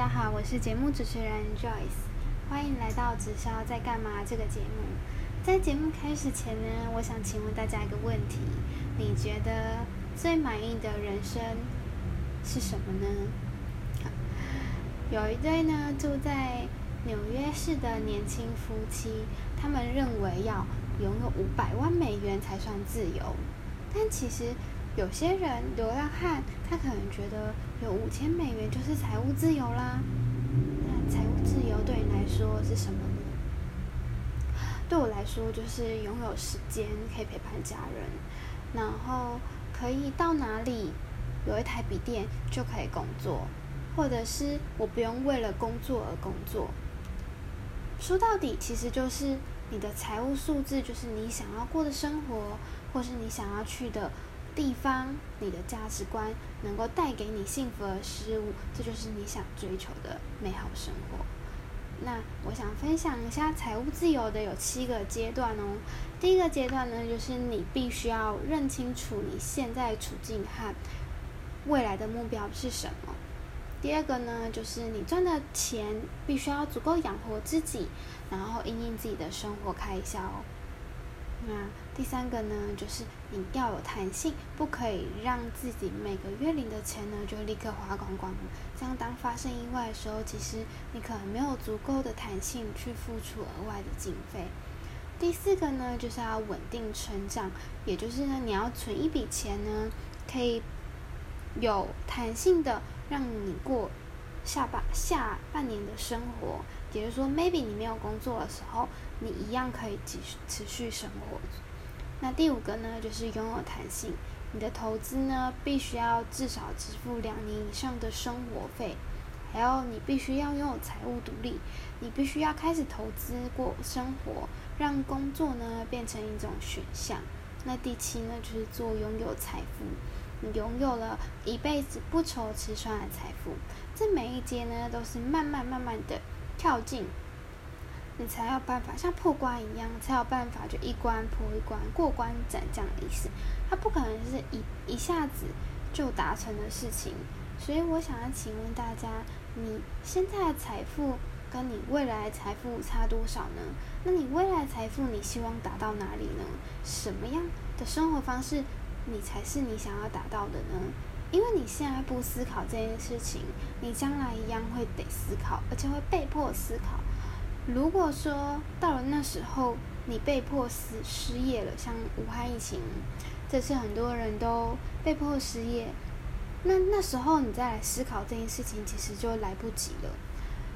大家好，我是节目主持人 Joyce，欢迎来到《直销在干嘛》这个节目。在节目开始前呢，我想请问大家一个问题：你觉得最满意的人生是什么呢？有一对呢住在纽约市的年轻夫妻，他们认为要拥有五百万美元才算自由，但其实。有些人流浪汉，他可能觉得有五千美元就是财务自由啦。那财务自由对你来说是什么呢？对我来说，就是拥有时间可以陪伴家人，然后可以到哪里有一台笔电就可以工作，或者是我不用为了工作而工作。说到底，其实就是你的财务数字，就是你想要过的生活，或是你想要去的。地方，你的价值观能够带给你幸福的事物，这就是你想追求的美好生活。那我想分享一下财务自由的有七个阶段哦。第一个阶段呢，就是你必须要认清楚你现在处境和未来的目标是什么。第二个呢，就是你赚的钱必须要足够养活自己，然后应应自己的生活开销。那第三个呢，就是你要有弹性，不可以让自己每个月领的钱呢就立刻花光光。这样当发生意外的时候，其实你可能没有足够的弹性去付出额外的经费。第四个呢，就是要稳定成长，也就是呢，你要存一笔钱呢，可以有弹性的让你过下半下半年的生活。也就是说，maybe 你没有工作的时候，你一样可以继续持续生活。那第五个呢，就是拥有弹性。你的投资呢，必须要至少支付两年以上的生活费，还有你必须要拥有财务独立。你必须要开始投资过生活，让工作呢变成一种选项。那第七呢，就是做拥有财富。你拥有了一辈子不愁吃穿的财富。这每一阶呢，都是慢慢慢慢的。跳进，你才有办法像破关一样，才有办法就一关破一关，过关斩将的意思。它不可能是一一下子就达成的事情。所以我想要请问大家，你现在的财富跟你未来财富差多少呢？那你未来财富你希望达到哪里呢？什么样的生活方式你才是你想要达到的呢？因为你现在不思考这件事情，你将来一样会得思考，而且会被迫思考。如果说到了那时候你被迫失失业了，像武汉疫情，这次很多人都被迫失业，那那时候你再来思考这件事情，其实就来不及了。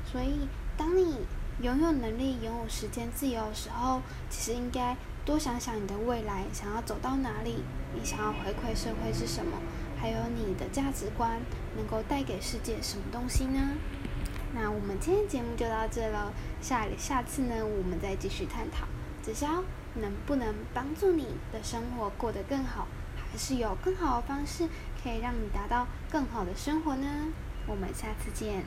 所以，当你拥有能力、拥有时间自由的时候，其实应该多想想你的未来，想要走到哪里，你想要回馈社会是什么。还有你的价值观能够带给世界什么东西呢？那我们今天节目就到这了，下下次呢，我们再继续探讨直销能不能帮助你的生活过得更好，还是有更好的方式可以让你达到更好的生活呢？我们下次见。